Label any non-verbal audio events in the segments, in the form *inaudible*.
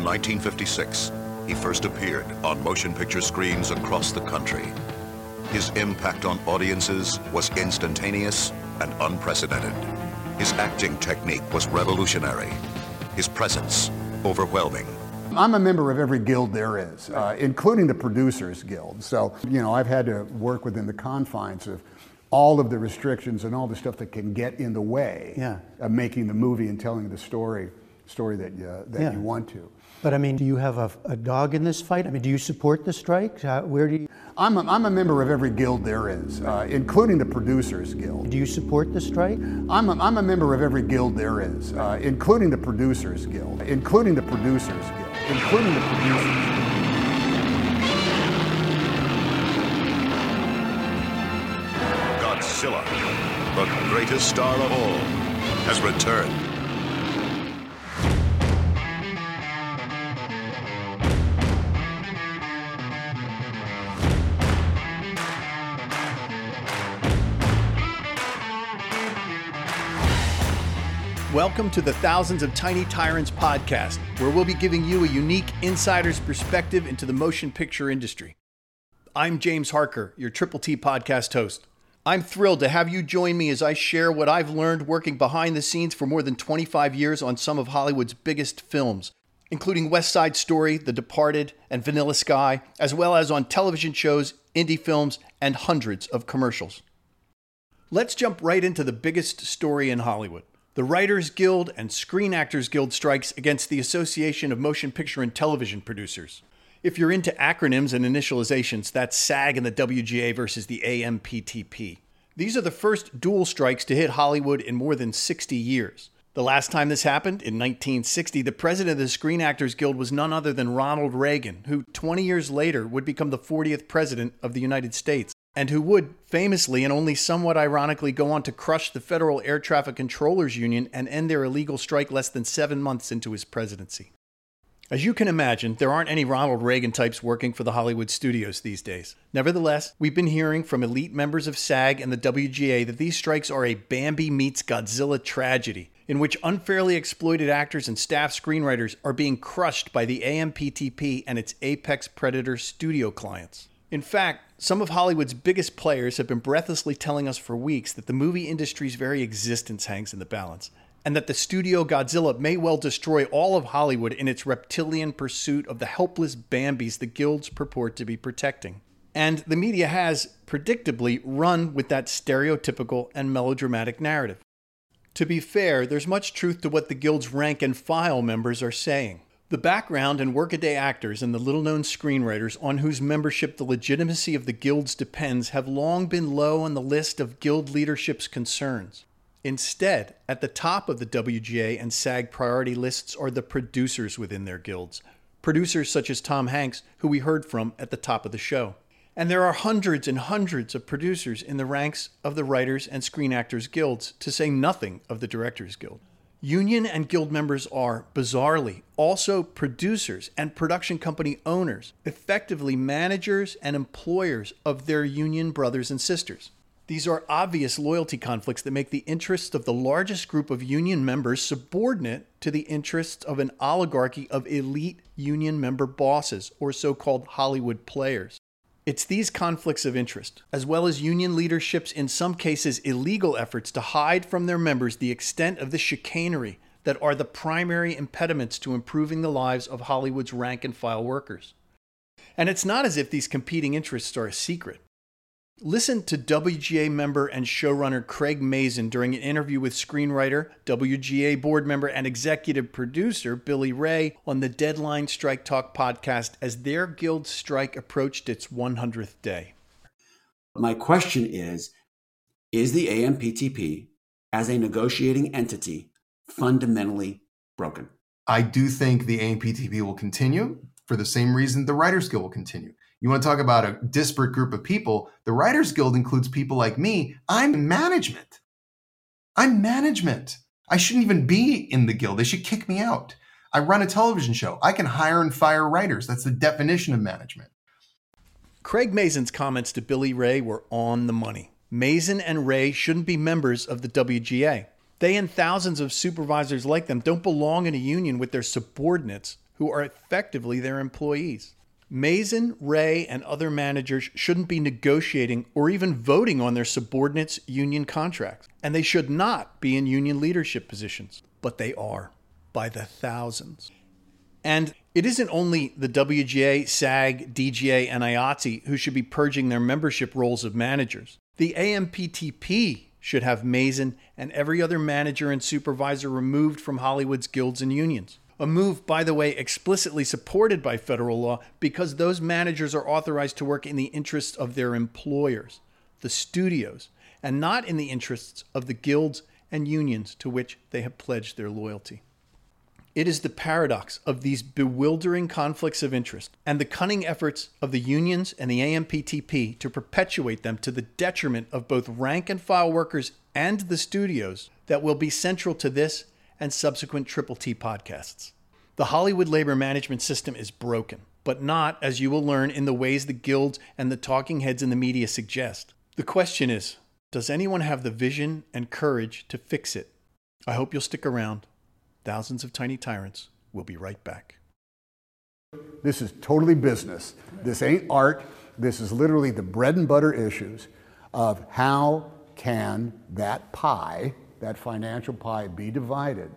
In 1956, he first appeared on motion picture screens across the country. His impact on audiences was instantaneous and unprecedented. His acting technique was revolutionary. His presence overwhelming. I'm a member of every guild there is, uh, including the Producers Guild. So, you know, I've had to work within the confines of all of the restrictions and all the stuff that can get in the way Yeah. of making the movie and telling the story story that you, that Yeah. you want to. But I mean, do you have a, a dog in this fight? I mean, do you support the strike? Uh, where do you I'm a, I'm a member of every guild there is, uh, including the Producers Guild. do you support the strike? I'm a, I'm a member of every guild there is, uh, including the Producers Guild, including the Producers Guild, including the Producers Guild. Godzilla, the greatest star of all, has returned. Welcome to the Thousands of Tiny Tyrants podcast, where we'll be giving you a unique insider's perspective into the motion picture industry. I'm James Harker, your Triple T podcast host. I'm thrilled to have you join me as I share what I've learned working behind the scenes for more than 25 years on some of Hollywood's biggest films, including West Side Story, The Departed, and Vanilla Sky, as well as on television shows, indie films, and hundreds of commercials. Let's jump right into the biggest story in Hollywood. The Writers Guild and Screen Actors Guild strikes against the Association of Motion Picture and Television Producers. If you're into acronyms and initializations, that's SAG and the WGA versus the AMPTP. These are the first dual strikes to hit Hollywood in more than 60 years. The last time this happened, in 1960, the president of the Screen Actors Guild was none other than Ronald Reagan, who 20 years later would become the 40th president of the United States and who would famously and only somewhat ironically go on to crush the Federal Air Traffic Controllers Union and end their illegal strike less than seven months into his presidency. As you can imagine, there aren't any Ronald Reagan types working for the Hollywood studios these days. Nevertheless, we've been hearing from elite members of SAG and the WGA that these strikes are a Bambi meets Godzilla tragedy, in which unfairly exploited actors and staff screenwriters are being crushed by the AMPTP and its apex predator studio clients. In fact, some of Hollywood's biggest players have been breathlessly telling us for weeks that the movie industry's very existence hangs in the balance, and that the studio Godzilla may well destroy all of Hollywood in its reptilian pursuit of the helpless Bambis the guilds purport to be protecting. And the media has, predictably, run with that stereotypical and melodramatic narrative. To be fair, there's much truth to what the guild's rank and file members are saying. The background and workaday actors and the little known screenwriters on whose membership the legitimacy of the guilds depends have long been low on the list of guild leadership's concerns. Instead, at the top of the WGA and SAG priority lists are the producers within their guilds. Producers such as Tom Hanks, who we heard from at the top of the show. And there are hundreds and hundreds of producers in the ranks of the Writers and Screen Actors Guilds, to say nothing of the Directors Guild. Union and guild members are, bizarrely, also producers and production company owners, effectively managers and employers of their union brothers and sisters. These are obvious loyalty conflicts that make the interests of the largest group of union members subordinate to the interests of an oligarchy of elite union member bosses, or so called Hollywood players. It's these conflicts of interest, as well as union leadership's in some cases illegal efforts to hide from their members the extent of the chicanery, that are the primary impediments to improving the lives of Hollywood's rank and file workers. And it's not as if these competing interests are a secret. Listen to WGA member and showrunner Craig Mazin during an interview with screenwriter, WGA board member, and executive producer Billy Ray on the Deadline Strike Talk podcast as their guild strike approached its 100th day. My question is Is the AMPTP, as a negotiating entity, fundamentally broken? I do think the AMPTP will continue for the same reason the Writers Guild will continue. You want to talk about a disparate group of people? The Writers Guild includes people like me. I'm management. I'm management. I shouldn't even be in the guild. They should kick me out. I run a television show. I can hire and fire writers. That's the definition of management. Craig Mazin's comments to Billy Ray were on the money. Mazin and Ray shouldn't be members of the WGA. They and thousands of supervisors like them don't belong in a union with their subordinates who are effectively their employees. Mazin, Ray, and other managers shouldn't be negotiating or even voting on their subordinates' union contracts. And they should not be in union leadership positions. But they are, by the thousands. And it isn't only the WGA, SAG, DGA, and IATSE who should be purging their membership rolls of managers. The AMPTP should have Mazin and every other manager and supervisor removed from Hollywood's guilds and unions. A move, by the way, explicitly supported by federal law because those managers are authorized to work in the interests of their employers, the studios, and not in the interests of the guilds and unions to which they have pledged their loyalty. It is the paradox of these bewildering conflicts of interest and the cunning efforts of the unions and the AMPTP to perpetuate them to the detriment of both rank and file workers and the studios that will be central to this and subsequent Triple T podcasts. The Hollywood labor management system is broken, but not, as you will learn, in the ways the guilds and the talking heads in the media suggest. The question is does anyone have the vision and courage to fix it? I hope you'll stick around. Thousands of Tiny Tyrants will be right back. This is totally business. This ain't art. This is literally the bread and butter issues of how can that pie that financial pie be divided.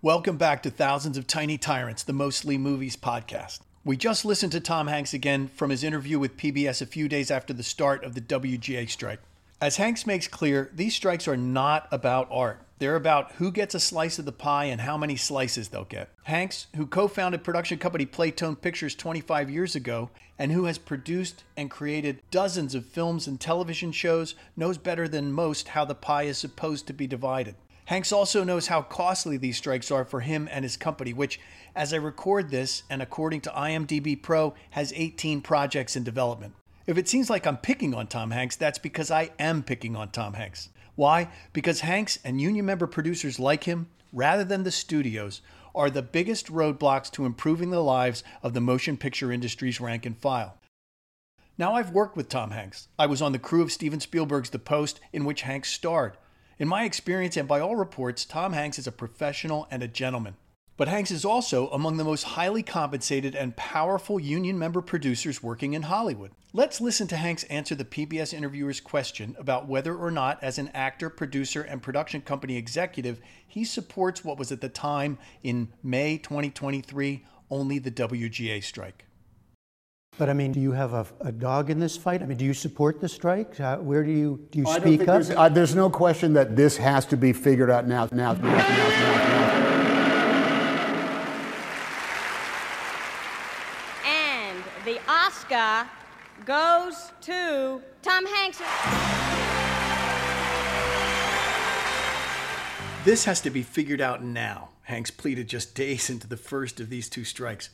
Welcome back to Thousands of Tiny Tyrants, the Mostly Movies podcast. We just listened to Tom Hanks again from his interview with PBS a few days after the start of the WGA strike. As Hanks makes clear, these strikes are not about art. They're about who gets a slice of the pie and how many slices they'll get. Hanks, who co founded production company Playtone Pictures 25 years ago and who has produced and created dozens of films and television shows, knows better than most how the pie is supposed to be divided. Hanks also knows how costly these strikes are for him and his company, which, as I record this and according to IMDb Pro, has 18 projects in development. If it seems like I'm picking on Tom Hanks, that's because I am picking on Tom Hanks. Why? Because Hanks and union member producers like him, rather than the studios, are the biggest roadblocks to improving the lives of the motion picture industry's rank and file. Now, I've worked with Tom Hanks. I was on the crew of Steven Spielberg's The Post, in which Hanks starred. In my experience, and by all reports, Tom Hanks is a professional and a gentleman. But Hanks is also among the most highly compensated and powerful union member producers working in Hollywood. Let's listen to Hanks answer the PBS interviewer's question about whether or not, as an actor, producer, and production company executive, he supports what was at the time, in May 2023, only the WGA strike. But I mean, do you have a, a, dog in this fight? I mean, do you support the strike? Uh, where do you do you speak up? There's, uh, there's, no question that this has to be figured out now, now, now, now, now, now. Oscar goes to Tom Hanks. This has to be figured out now, Hanks pleaded just days into the first of these two strikes.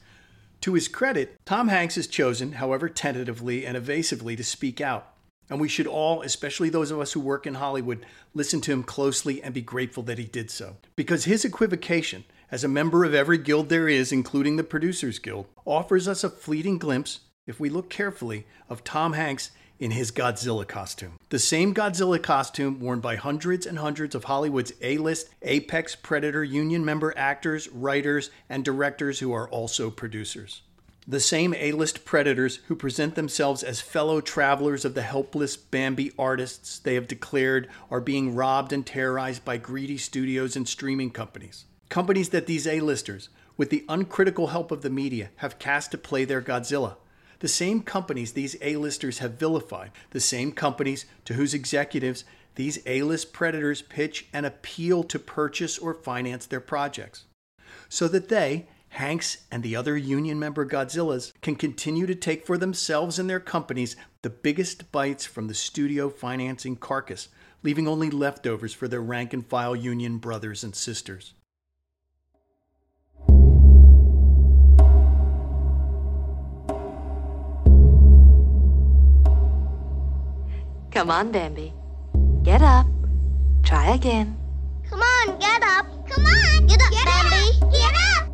To his credit, Tom Hanks has chosen, however tentatively and evasively, to speak out. And we should all, especially those of us who work in Hollywood, listen to him closely and be grateful that he did so. Because his equivocation, as a member of every guild there is, including the Producers Guild, offers us a fleeting glimpse if we look carefully, of Tom Hanks in his Godzilla costume. The same Godzilla costume worn by hundreds and hundreds of Hollywood's A list Apex Predator Union member actors, writers, and directors who are also producers. The same A list predators who present themselves as fellow travelers of the helpless Bambi artists they have declared are being robbed and terrorized by greedy studios and streaming companies. Companies that these A listers, with the uncritical help of the media, have cast to play their Godzilla the same companies these A-listers have vilified, the same companies to whose executives these A-list predators pitch and appeal to purchase or finance their projects. So that they, Hanks and the other union member Godzillas, can continue to take for themselves and their companies the biggest bites from the studio financing carcass, leaving only leftovers for their rank and file union brothers and sisters. Come on, Bambi. Get up. Try again. Come on, get up. Come on, get up, get Bambi. Up. Get up.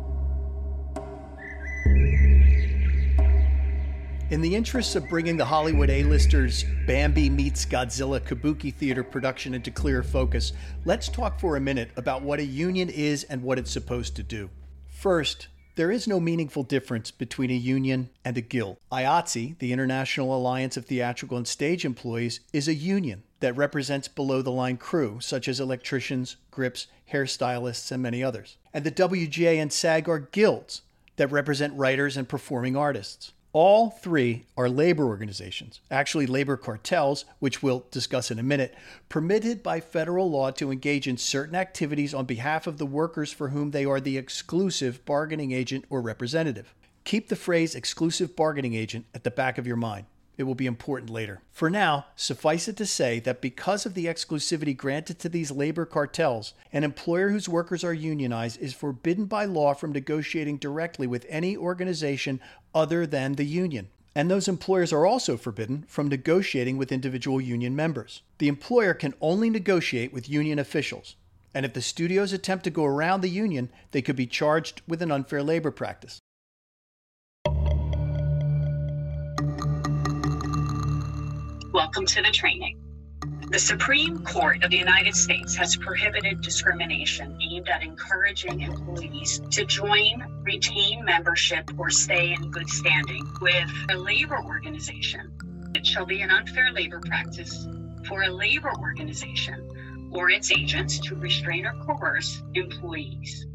In the interests of bringing the Hollywood A-listers Bambi meets Godzilla Kabuki Theater production into clear focus, let's talk for a minute about what a union is and what it's supposed to do. First, there is no meaningful difference between a union and a guild. IATSE, the International Alliance of Theatrical and Stage Employees, is a union that represents below the line crew, such as electricians, grips, hairstylists, and many others. And the WGA and SAG are guilds that represent writers and performing artists. All three are labor organizations, actually labor cartels, which we'll discuss in a minute, permitted by federal law to engage in certain activities on behalf of the workers for whom they are the exclusive bargaining agent or representative. Keep the phrase exclusive bargaining agent at the back of your mind. It will be important later. For now, suffice it to say that because of the exclusivity granted to these labor cartels, an employer whose workers are unionized is forbidden by law from negotiating directly with any organization other than the union. And those employers are also forbidden from negotiating with individual union members. The employer can only negotiate with union officials. And if the studios attempt to go around the union, they could be charged with an unfair labor practice. Welcome to the training. The Supreme Court of the United States has prohibited discrimination aimed at encouraging employees to join, retain membership, or stay in good standing with a labor organization. It shall be an unfair labor practice for a labor organization or its agents to restrain or coerce employees.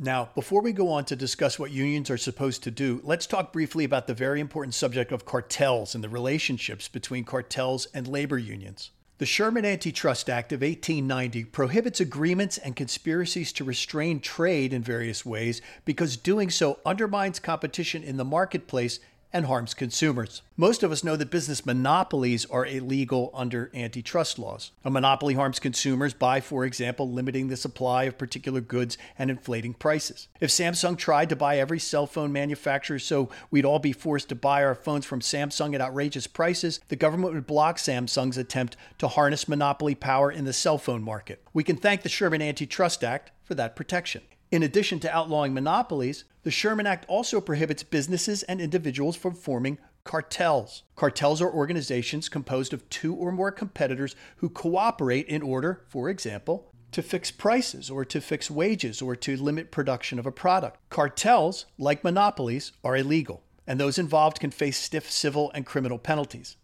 Now, before we go on to discuss what unions are supposed to do, let's talk briefly about the very important subject of cartels and the relationships between cartels and labor unions. The Sherman Antitrust Act of 1890 prohibits agreements and conspiracies to restrain trade in various ways because doing so undermines competition in the marketplace and harms consumers. Most of us know that business monopolies are illegal under antitrust laws. A monopoly harms consumers by, for example, limiting the supply of particular goods and inflating prices. If Samsung tried to buy every cell phone manufacturer so we'd all be forced to buy our phones from Samsung at outrageous prices, the government would block Samsung's attempt to harness monopoly power in the cell phone market. We can thank the Sherman Antitrust Act for that protection. In addition to outlawing monopolies, the Sherman Act also prohibits businesses and individuals from forming cartels. Cartels are organizations composed of two or more competitors who cooperate in order, for example, to fix prices or to fix wages or to limit production of a product. Cartels, like monopolies, are illegal, and those involved can face stiff civil and criminal penalties.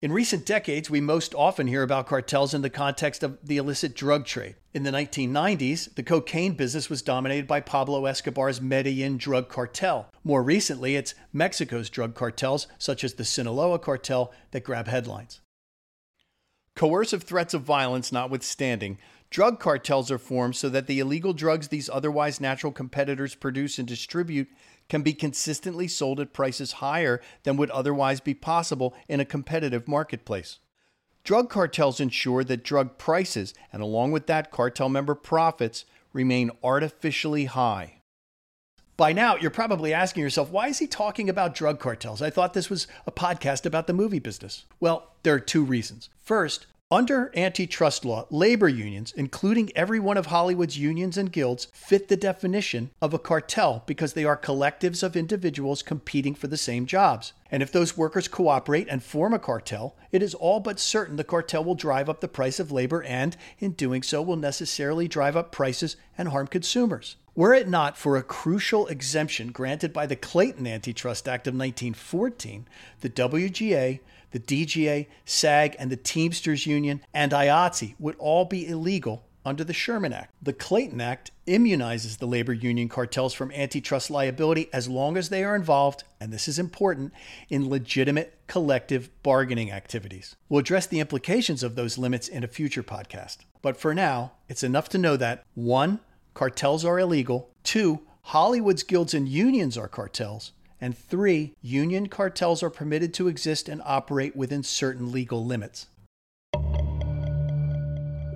In recent decades, we most often hear about cartels in the context of the illicit drug trade. In the 1990s, the cocaine business was dominated by Pablo Escobar's Medellin drug cartel. More recently, it's Mexico's drug cartels, such as the Sinaloa cartel, that grab headlines. Coercive threats of violence notwithstanding, drug cartels are formed so that the illegal drugs these otherwise natural competitors produce and distribute can be consistently sold at prices higher than would otherwise be possible in a competitive marketplace. Drug cartels ensure that drug prices, and along with that, cartel member profits, remain artificially high. By now, you're probably asking yourself, why is he talking about drug cartels? I thought this was a podcast about the movie business. Well, there are two reasons. First, under antitrust law, labor unions, including every one of Hollywood's unions and guilds, fit the definition of a cartel because they are collectives of individuals competing for the same jobs. And if those workers cooperate and form a cartel, it is all but certain the cartel will drive up the price of labor and, in doing so, will necessarily drive up prices and harm consumers. Were it not for a crucial exemption granted by the Clayton Antitrust Act of 1914, the WGA the DGA, SAG, and the Teamsters Union, and IATSE would all be illegal under the Sherman Act. The Clayton Act immunizes the labor union cartels from antitrust liability as long as they are involved, and this is important, in legitimate collective bargaining activities. We'll address the implications of those limits in a future podcast. But for now, it's enough to know that 1. Cartels are illegal. 2. Hollywood's guilds and unions are cartels. And three, union cartels are permitted to exist and operate within certain legal limits.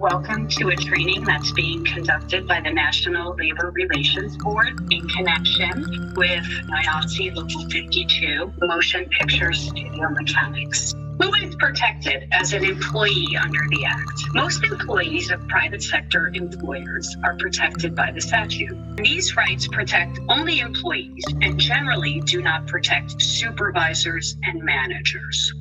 Welcome to a training that's being conducted by the National Labor Relations Board in connection with IATSE Local 52, Motion Picture Studio Mechanics. Who is protected as an employee under the Act? Most employees of private sector employers are protected by the statute. These rights protect only employees and generally do not protect supervisors and managers.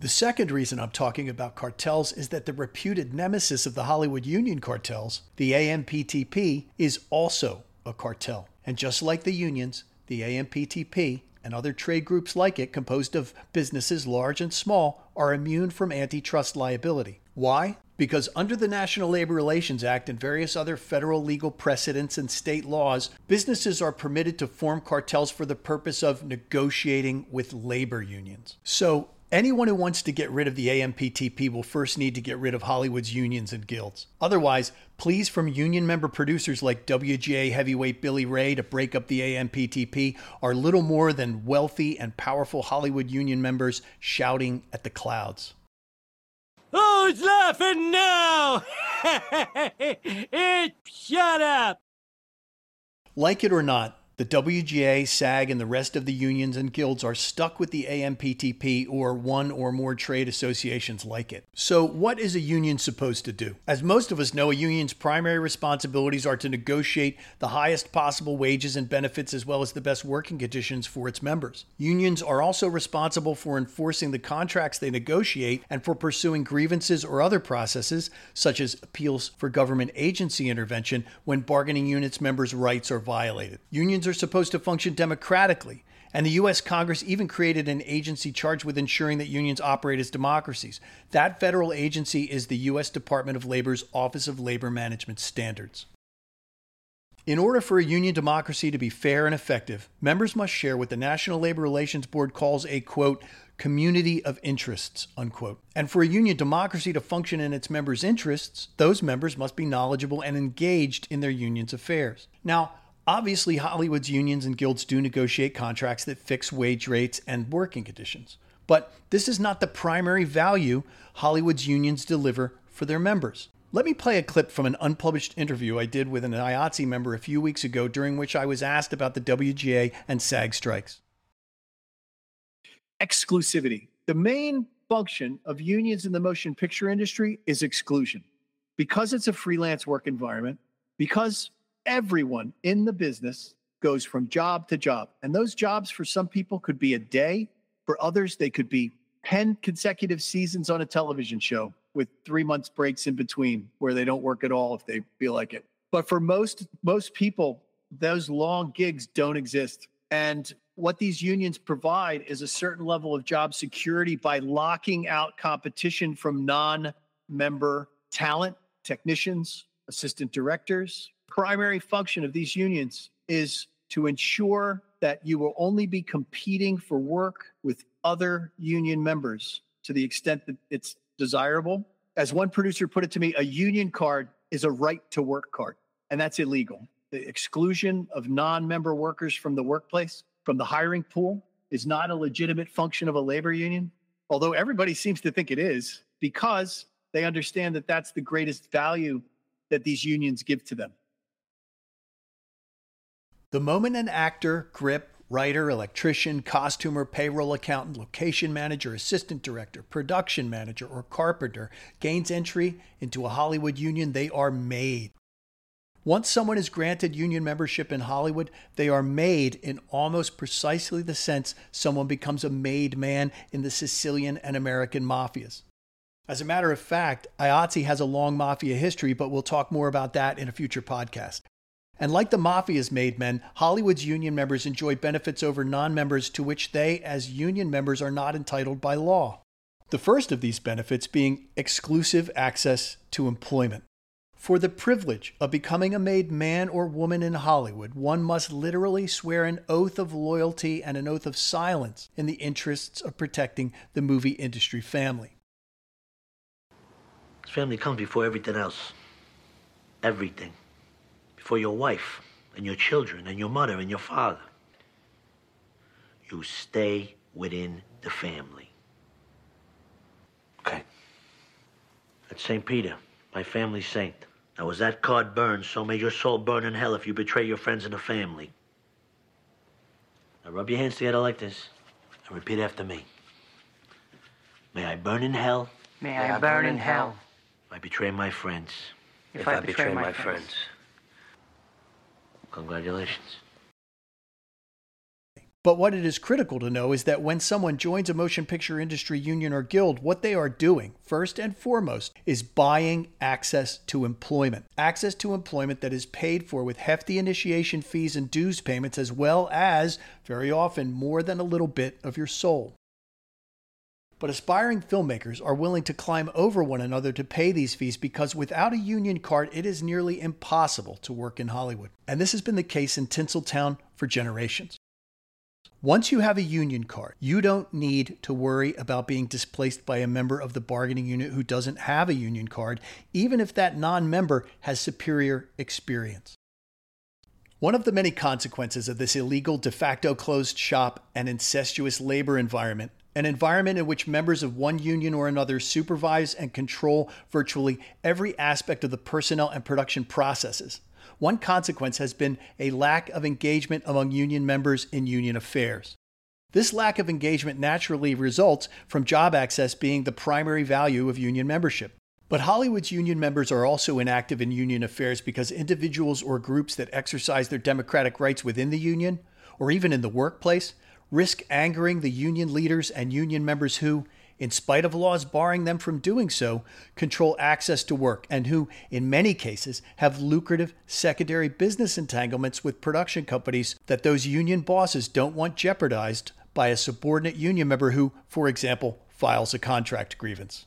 The second reason I'm talking about cartels is that the reputed nemesis of the Hollywood union cartels, the AMPTP, is also a cartel. And just like the unions, the AMPTP and other trade groups like it, composed of businesses large and small, are immune from antitrust liability. Why? Because under the National Labor Relations Act and various other federal legal precedents and state laws, businesses are permitted to form cartels for the purpose of negotiating with labor unions. So, Anyone who wants to get rid of the AMPTP will first need to get rid of Hollywood's unions and guilds. Otherwise, pleas from union member producers like WGA heavyweight Billy Ray to break up the AMPTP are little more than wealthy and powerful Hollywood union members shouting at the clouds. Who's laughing now? *laughs* it, shut up! Like it or not, the WGA, SAG, and the rest of the unions and guilds are stuck with the AMPTP or one or more trade associations like it. So, what is a union supposed to do? As most of us know, a union's primary responsibilities are to negotiate the highest possible wages and benefits as well as the best working conditions for its members. Unions are also responsible for enforcing the contracts they negotiate and for pursuing grievances or other processes, such as appeals for government agency intervention when bargaining units members' rights are violated. Unions are supposed to function democratically, and the U.S. Congress even created an agency charged with ensuring that unions operate as democracies. That federal agency is the U.S. Department of Labor's Office of Labor Management Standards. In order for a union democracy to be fair and effective, members must share what the National Labor Relations Board calls a quote, community of interests, unquote. And for a union democracy to function in its members' interests, those members must be knowledgeable and engaged in their union's affairs. Now, Obviously, Hollywood's unions and guilds do negotiate contracts that fix wage rates and working conditions. But this is not the primary value Hollywood's unions deliver for their members. Let me play a clip from an unpublished interview I did with an IATSE member a few weeks ago, during which I was asked about the WGA and SAG strikes. Exclusivity. The main function of unions in the motion picture industry is exclusion. Because it's a freelance work environment, because everyone in the business goes from job to job. And those jobs for some people could be a day, for others, they could be 10 consecutive seasons on a television show with three months breaks in between where they don't work at all if they feel like it. But for most most people, those long gigs don't exist. And what these unions provide is a certain level of job security by locking out competition from non-member talent, technicians, assistant directors, primary function of these unions is to ensure that you will only be competing for work with other union members to the extent that it's desirable. As one producer put it to me, a union card is a right to work card, and that's illegal. The exclusion of non member workers from the workplace, from the hiring pool, is not a legitimate function of a labor union, although everybody seems to think it is because they understand that that's the greatest value that these unions give to them. The moment an actor, grip, writer, electrician, costumer, payroll accountant, location manager, assistant director, production manager, or carpenter gains entry into a Hollywood union, they are made. Once someone is granted union membership in Hollywood, they are made in almost precisely the sense someone becomes a made man in the Sicilian and American mafias. As a matter of fact, IATSE has a long mafia history, but we'll talk more about that in a future podcast. And like the mafia's made men, Hollywood's union members enjoy benefits over non members to which they, as union members, are not entitled by law. The first of these benefits being exclusive access to employment. For the privilege of becoming a made man or woman in Hollywood, one must literally swear an oath of loyalty and an oath of silence in the interests of protecting the movie industry family. This family comes before everything else. Everything for your wife and your children and your mother and your father. You stay within the family. Okay. That's St. Peter, my family saint. Now, as that card burns, so may your soul burn in hell if you betray your friends and the family. Now, rub your hands together like this and repeat after me. May I burn in hell. May I, burn, in hell. If I betray my friends. If, I, betray, my, friends. Congratulations. But what it is critical to know is that when someone joins a motion picture industry union or guild, what they are doing, first and foremost, is buying access to employment. Access to employment that is paid for with hefty initiation fees and dues payments, as well as, very often, more than a little bit of your soul. But aspiring filmmakers are willing to climb over one another to pay these fees because without a union card, it is nearly impossible to work in Hollywood. And this has been the case in Tinseltown for generations. Once you have a union card, you don't need to worry about being displaced by a member of the bargaining unit who doesn't have a union card, even if that non member has superior experience. One of the many consequences of this illegal de facto closed shop and incestuous labor environment an environment in which members of one union or another supervise and control virtually every aspect of the personnel and production processes. One consequence has been a lack of engagement among union members in union affairs. This lack of engagement naturally results from job access being the primary value of union membership. But Hollywood's union members are also inactive in union affairs because individuals or groups that exercise their democratic rights within the union, or even in the workplace, risk angering the union leaders and union members who, in spite of laws barring them from doing so, control access to work and who, in many cases, have lucrative secondary business entanglements with production companies that those union bosses don't want jeopardized by a subordinate union member who, for example, files a contract grievance.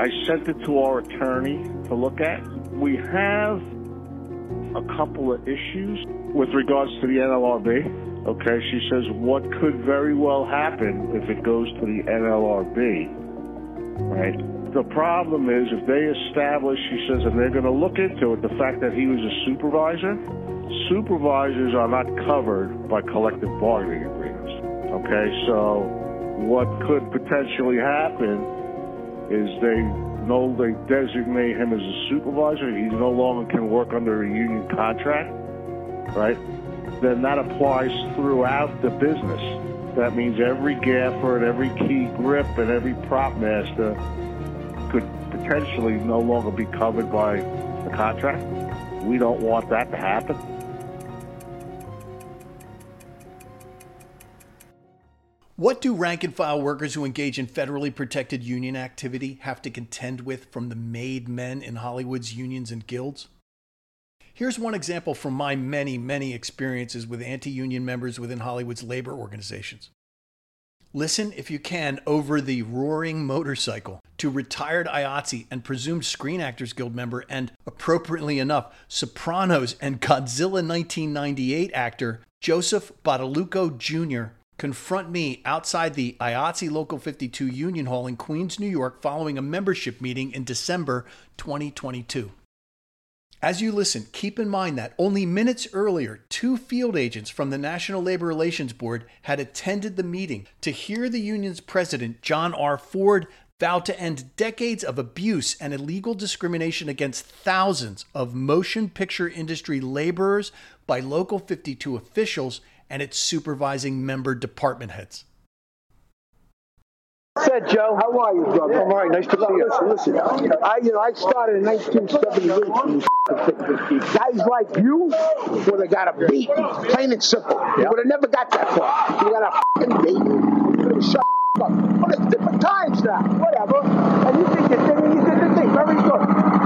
I sent it to our attorney to look at. We have a couple of issues with regards to the NLRB. Okay, she says what could very well happen if it goes to the NLRB. Right? The problem is if they establish, she says, and they're going to look into it, the fact that he was a supervisor, supervisors are not covered by collective bargaining agreements. Okay, so what could potentially happen is they no, they designate him as a supervisor. He no longer can work under a union contract, right? Then that applies throughout the business. That means every gaffer and every key grip and every prop master could potentially no longer be covered by the contract. We don't want that to happen. What do rank and file workers who engage in federally protected union activity have to contend with from the made men in Hollywood's unions and guilds? Here's one example from my many, many experiences with anti union members within Hollywood's labor organizations. Listen, if you can, over the roaring motorcycle to retired IATSE and presumed Screen Actors Guild member and, appropriately enough, Sopranos and Godzilla 1998 actor Joseph Badalucco Jr confront me outside the IATSE Local 52 Union Hall in Queens, New York, following a membership meeting in December 2022. As you listen, keep in mind that only minutes earlier, two field agents from the National Labor Relations Board had attended the meeting to hear the union's president, John R. Ford, vow to end decades of abuse and illegal discrimination against thousands of motion picture industry laborers by Local 52 officials and its supervising member department heads. Said Joe, how are you, brother? I'm all right. Nice to see you. Listen, listen. I, you know, I started in 1978. Guys like you would have got a beat, plain and simple. You would have never got that far. You got a fucking beat. You Shut up. But it's different times now. Whatever. And you did your thing, and you did the thing. Very good.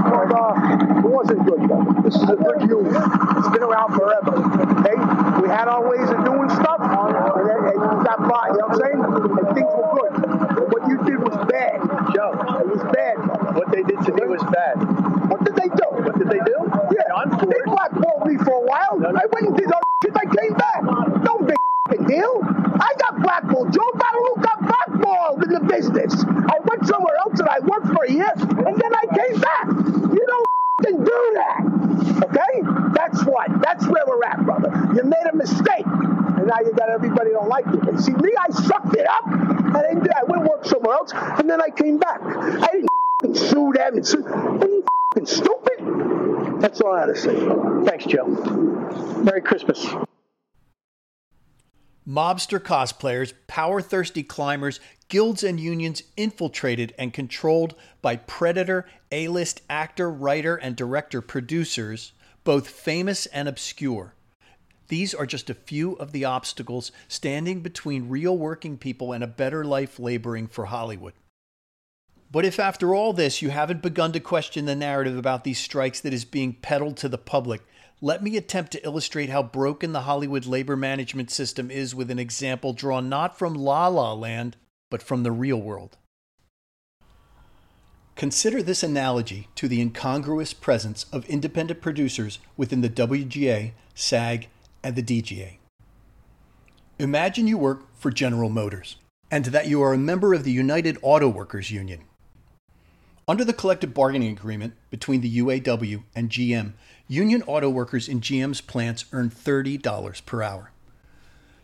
But uh, it wasn't good, though. This is a good union. It's been around forever. Okay? We had our ways of doing stuff, and and we got by. You know what I'm saying? And things were good. But what you did was bad. Joe, it was bad. What they did to me was bad. What did they do? What did they do? Yeah, they blackballed me for a while. I went and did all shit. I came back. Don't No big deal. I got blackballed. Joe Badalu got blackballed in the business. I went somewhere else and I worked for a year, and then I came back. You don't do that. Okay? That's what. That's where we're at, brother. You made a mistake. And now you got everybody don't like you. See, me, I sucked it up. I, didn't. I went worked somewhere else. And then I came back. I didn't sue them. And sue. Are you stupid? That's all I had to say. Thanks, Joe. Merry Christmas. Mobster cosplayers, power thirsty climbers, guilds and unions infiltrated and controlled by predator A list actor, writer, and director producers, both famous and obscure. These are just a few of the obstacles standing between real working people and a better life laboring for Hollywood. But if after all this you haven't begun to question the narrative about these strikes that is being peddled to the public, let me attempt to illustrate how broken the Hollywood labor management system is with an example drawn not from La La Land, but from the real world. Consider this analogy to the incongruous presence of independent producers within the WGA, SAG, and the DGA. Imagine you work for General Motors and that you are a member of the United Auto Workers Union. Under the collective bargaining agreement between the UAW and GM, union auto workers in GM's plants earn $30 per hour.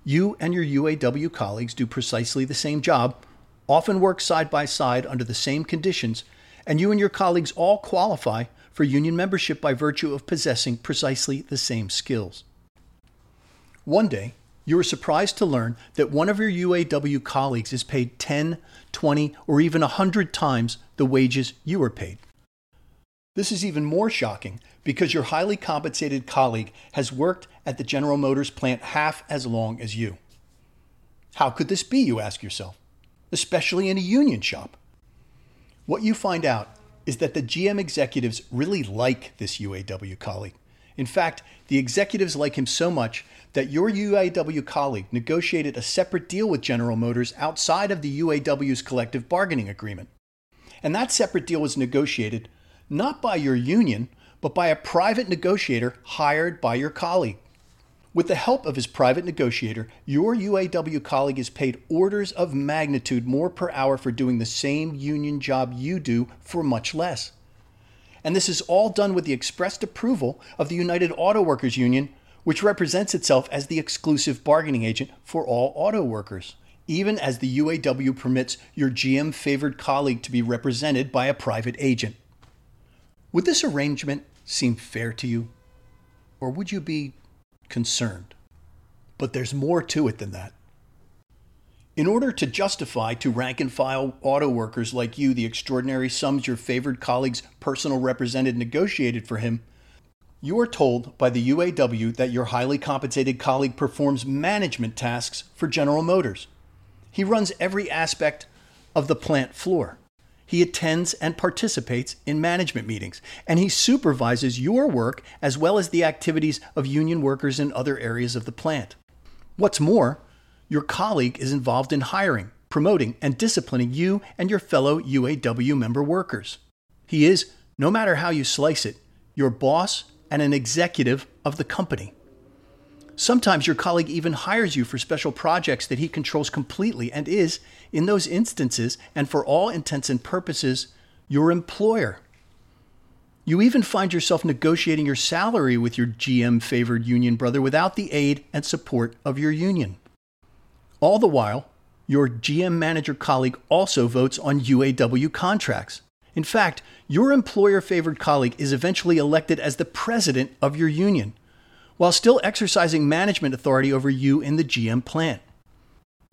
You and your UAW colleagues do precisely the same job, often work side by side under the same conditions, and you and your colleagues all qualify for union membership by virtue of possessing precisely the same skills. One day, you are surprised to learn that one of your UAW colleagues is paid 10, 20, or even 100 times the wages you are paid. This is even more shocking because your highly compensated colleague has worked at the General Motors plant half as long as you. How could this be, you ask yourself, especially in a union shop? What you find out is that the GM executives really like this UAW colleague. In fact, the executives like him so much that your UAW colleague negotiated a separate deal with General Motors outside of the UAW's collective bargaining agreement. And that separate deal was negotiated not by your union, but by a private negotiator hired by your colleague. With the help of his private negotiator, your UAW colleague is paid orders of magnitude more per hour for doing the same union job you do for much less. And this is all done with the expressed approval of the United Auto Workers Union, which represents itself as the exclusive bargaining agent for all auto workers, even as the UAW permits your GM favored colleague to be represented by a private agent. Would this arrangement seem fair to you? Or would you be concerned? But there's more to it than that. In order to justify to rank and file auto workers like you the extraordinary sums your favored colleague's personal representative negotiated for him, you are told by the UAW that your highly compensated colleague performs management tasks for General Motors. He runs every aspect of the plant floor. He attends and participates in management meetings, and he supervises your work as well as the activities of union workers in other areas of the plant. What's more, your colleague is involved in hiring, promoting, and disciplining you and your fellow UAW member workers. He is, no matter how you slice it, your boss and an executive of the company. Sometimes your colleague even hires you for special projects that he controls completely and is, in those instances and for all intents and purposes, your employer. You even find yourself negotiating your salary with your GM favored union brother without the aid and support of your union. All the while, your GM manager colleague also votes on UAW contracts. In fact, your employer favored colleague is eventually elected as the president of your union, while still exercising management authority over you in the GM plant.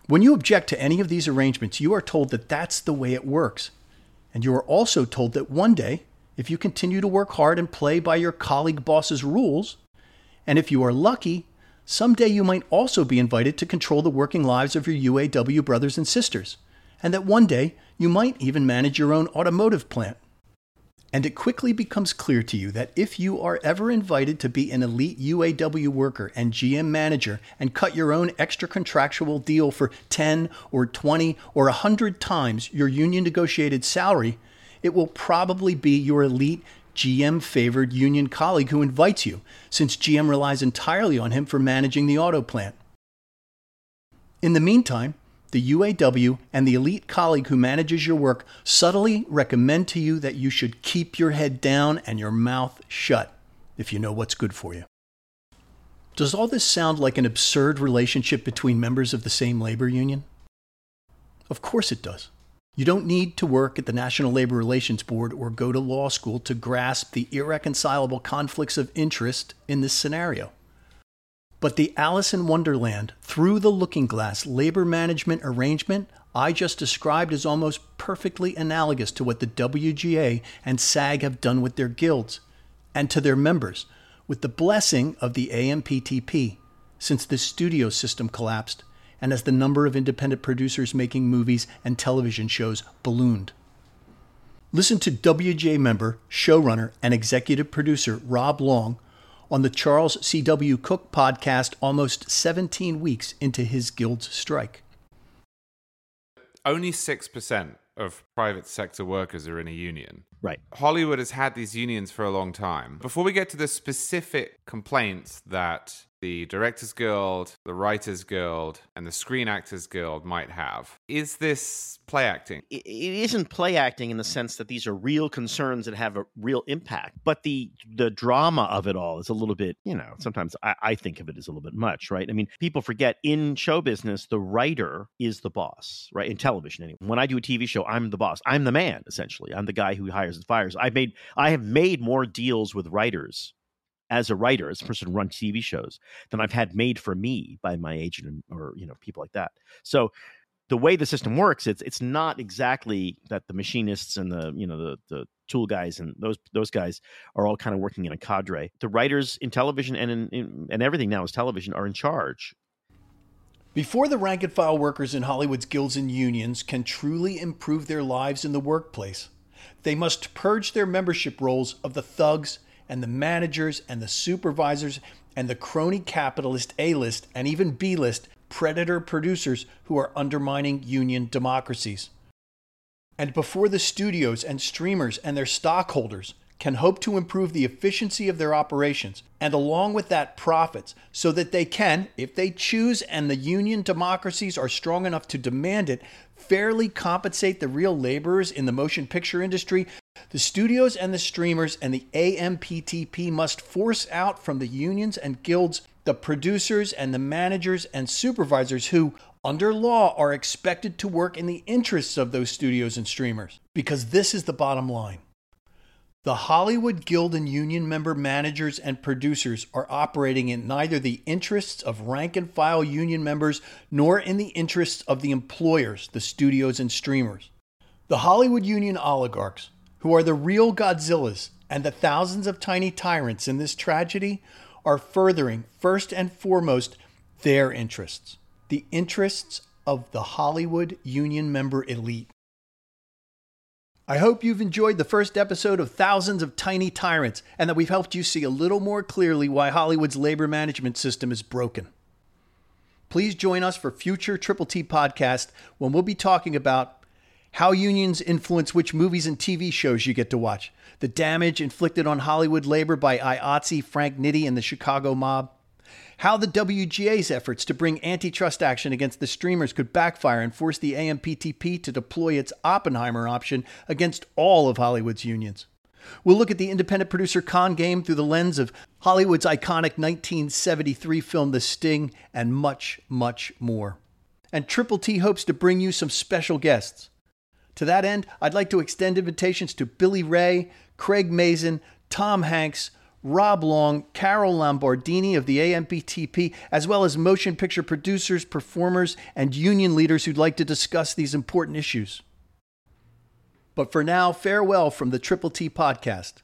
When you object to any of these arrangements, you are told that that's the way it works. And you are also told that one day, if you continue to work hard and play by your colleague boss's rules, and if you are lucky, someday you might also be invited to control the working lives of your UAW brothers and sisters, and that one day you might even manage your own automotive plant. And it quickly becomes clear to you that if you are ever invited to be an elite UAW worker and GM manager and cut your own extra contractual deal for 10 or 20 or 100 times your union negotiated salary, it will probably be your elite GM favored union colleague who invites you, since GM relies entirely on him for managing the auto plant. In the meantime, the UAW and the elite colleague who manages your work subtly recommend to you that you should keep your head down and your mouth shut if you know what's good for you. Does all this sound like an absurd relationship between members of the same labor union? Of course it does. You don't need to work at the National Labor Relations Board or go to law school to grasp the irreconcilable conflicts of interest in this scenario. But the Alice in Wonderland, through the looking glass labor management arrangement I just described is almost perfectly analogous to what the WGA and SAG have done with their guilds and to their members, with the blessing of the AMPTP, since the studio system collapsed and as the number of independent producers making movies and television shows ballooned. Listen to WGA member, showrunner, and executive producer Rob Long on the Charles C.W. Cooke podcast almost 17 weeks into his guild's strike. Only 6% of private sector workers are in a union. Right. Hollywood has had these unions for a long time. Before we get to the specific complaints that the Directors Guild, the Writers Guild, and the Screen Actors Guild might have. Is this play acting? It isn't play acting in the sense that these are real concerns that have a real impact, but the the drama of it all is a little bit, you know, sometimes I, I think of it as a little bit much, right? I mean, people forget in show business, the writer is the boss, right? In television, anyway. When I do a TV show, I'm the boss. I'm the man, essentially. I'm the guy who hires and fires. I've made I have made more deals with writers as a writer, as a person who runs TV shows, than I've had made for me by my agent or you know people like that. So the way the system works, it's it's not exactly that the machinists and the you know the the tool guys and those those guys are all kind of working in a cadre. The writers in television and in, in and everything now is television are in charge. Before the rank and file workers in Hollywood's guilds and unions can truly improve their lives in the workplace, they must purge their membership rolls of the thugs and the managers and the supervisors and the crony capitalist A list and even B list predator producers who are undermining union democracies. And before the studios and streamers and their stockholders can hope to improve the efficiency of their operations and along with that profits so that they can, if they choose and the union democracies are strong enough to demand it, fairly compensate the real laborers in the motion picture industry the studios and the streamers and the AMPTP must force out from the unions and guilds the producers and the managers and supervisors who, under law, are expected to work in the interests of those studios and streamers. Because this is the bottom line. The Hollywood Guild and Union member managers and producers are operating in neither the interests of rank and file union members nor in the interests of the employers, the studios and streamers. The Hollywood Union oligarchs, who are the real Godzillas and the thousands of tiny tyrants in this tragedy, are furthering, first and foremost, their interests, the interests of the Hollywood Union member elite. I hope you've enjoyed the first episode of Thousands of Tiny Tyrants and that we've helped you see a little more clearly why Hollywood's labor management system is broken. Please join us for future Triple T podcast when we'll be talking about how unions influence which movies and TV shows you get to watch, the damage inflicted on Hollywood labor by IATSE, Frank Nitti, and the Chicago mob, how the WGA's efforts to bring antitrust action against the streamers could backfire and force the AMPTP to deploy its Oppenheimer option against all of Hollywood's unions. We'll look at the independent producer con game through the lens of Hollywood's iconic 1973 film The Sting and much, much more. And Triple T hopes to bring you some special guests. To that end, I'd like to extend invitations to Billy Ray, Craig Mazin, Tom Hanks, Rob Long, Carol Lombardini of the AMPTP, as well as motion picture producers, performers, and union leaders who'd like to discuss these important issues. But for now, farewell from the Triple T podcast.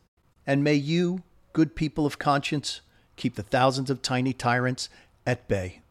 And may you, good people of conscience, keep the thousands of tiny tyrants at bay.